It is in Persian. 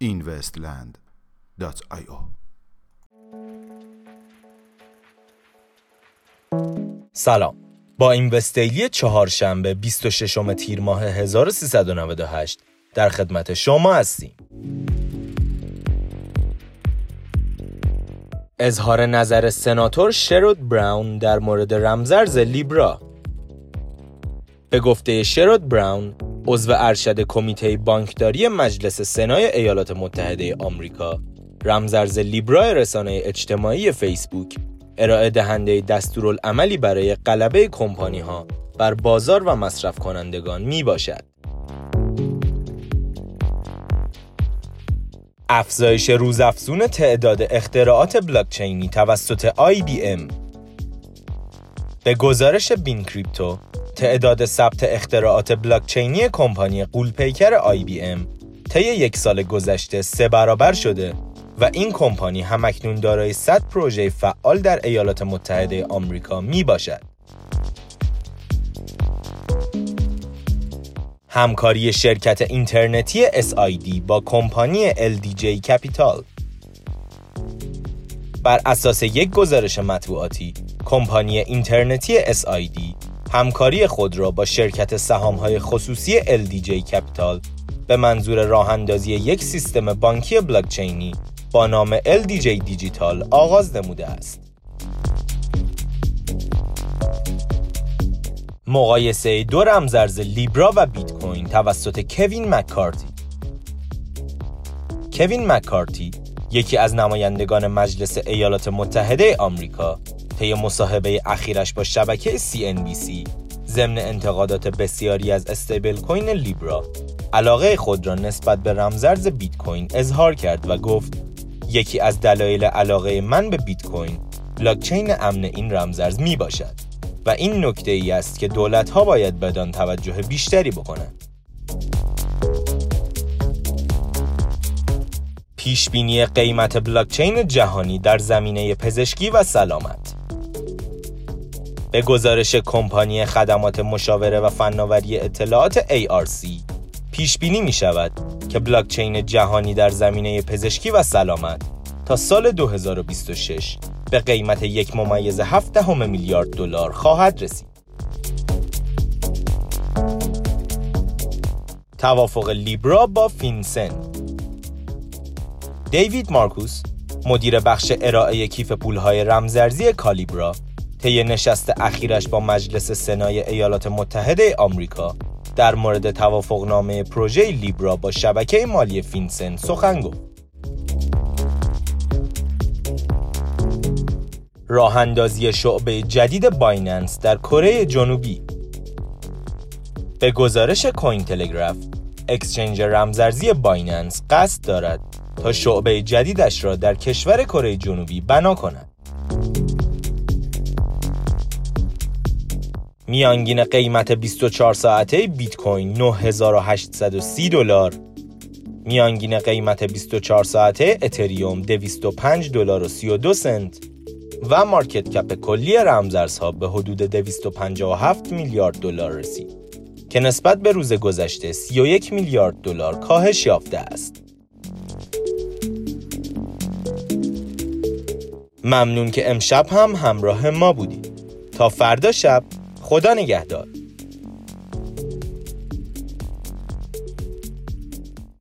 investland.io سلام. با این وستیلی چهارشنبه 26 تیر ماه 1398 در خدمت شما هستیم. اظهار نظر سناتور شرود براون در مورد رمزرز لیبرا به گفته شرود براون عضو ارشد کمیته بانکداری مجلس سنای ایالات متحده آمریکا رمزرز لیبرا رسانه اجتماعی فیسبوک ارائه دهنده دستورالعملی برای غلبه کمپانی ها بر بازار و مصرف کنندگان می باشد. افزایش روزافزون تعداد اختراعات بلاکچینی توسط IBM به گزارش بین کریپتو تعداد ثبت اختراعات بلاکچینی کمپانی قولپیکر IBM طی یک سال گذشته سه برابر شده و این کمپانی همکنون دارای 100 پروژه فعال در ایالات متحده آمریکا می باشد. همکاری شرکت اینترنتی SID با کمپانی LDJ کپیتال بر اساس یک گزارش مطبوعاتی کمپانی اینترنتی SID همکاری خود را با شرکت سهام‌های خصوصی LDJ کپیتال به منظور راه اندازی یک سیستم بانکی بلاکچینی با نام LDJ دیجیتال آغاز نموده است. مقایسه دو رمزرز لیبرا و بیت کوین توسط کوین مکارتی کوین مکارتی یکی از نمایندگان مجلس ایالات متحده آمریکا طی مصاحبه اخیرش با شبکه CNBC ضمن انتقادات بسیاری از استیبل کوین لیبرا علاقه خود را نسبت به رمزرز بیت کوین اظهار کرد و گفت یکی از دلایل علاقه من به بیت کوین بلاکچین امن این رمزرز می باشد و این نکته ای است که دولت ها باید بدان توجه بیشتری بکنند. پیش بینی قیمت بلاکچین جهانی در زمینه پزشکی و سلامت به گزارش کمپانی خدمات مشاوره و فناوری اطلاعات ARC پیش بینی می شود که بلاکچین جهانی در زمینه پزشکی و سلامت تا سال 2026 به قیمت یک ممیز 7 همه میلیارد دلار خواهد رسید. توافق Libra با FinCEN دیوید مارکوس مدیر بخش ارائه کیف پولهای رمزارزی Calibra طی نشست اخیرش با مجلس سنای ایالات متحده آمریکا در مورد توافقنامه پروژه Libra با شبکه مالی FinCEN سخن گفت. راه اندازی شعبه جدید Binance در کره جنوبی. به گزارش Cointelegraph exchange رمزارزی Binance قصد دارد تا شعبه جدیدش را در کشور کره جنوبی بنا کند. میانگین قیمت 24 ساعته بیت کوین 9830 دلار. میانگین قیمت 24 ساعته اتریوم 205 دلار و 32 سنت. و market cap کلی رمزارزها به حدود 257 میلیارد دلار رسید که نسبت به روز گذشته 31 میلیارد دلار کاهش یافته است. ممنون که امشب هم همراه ما بودید. تا فردا شب خدا نگهدار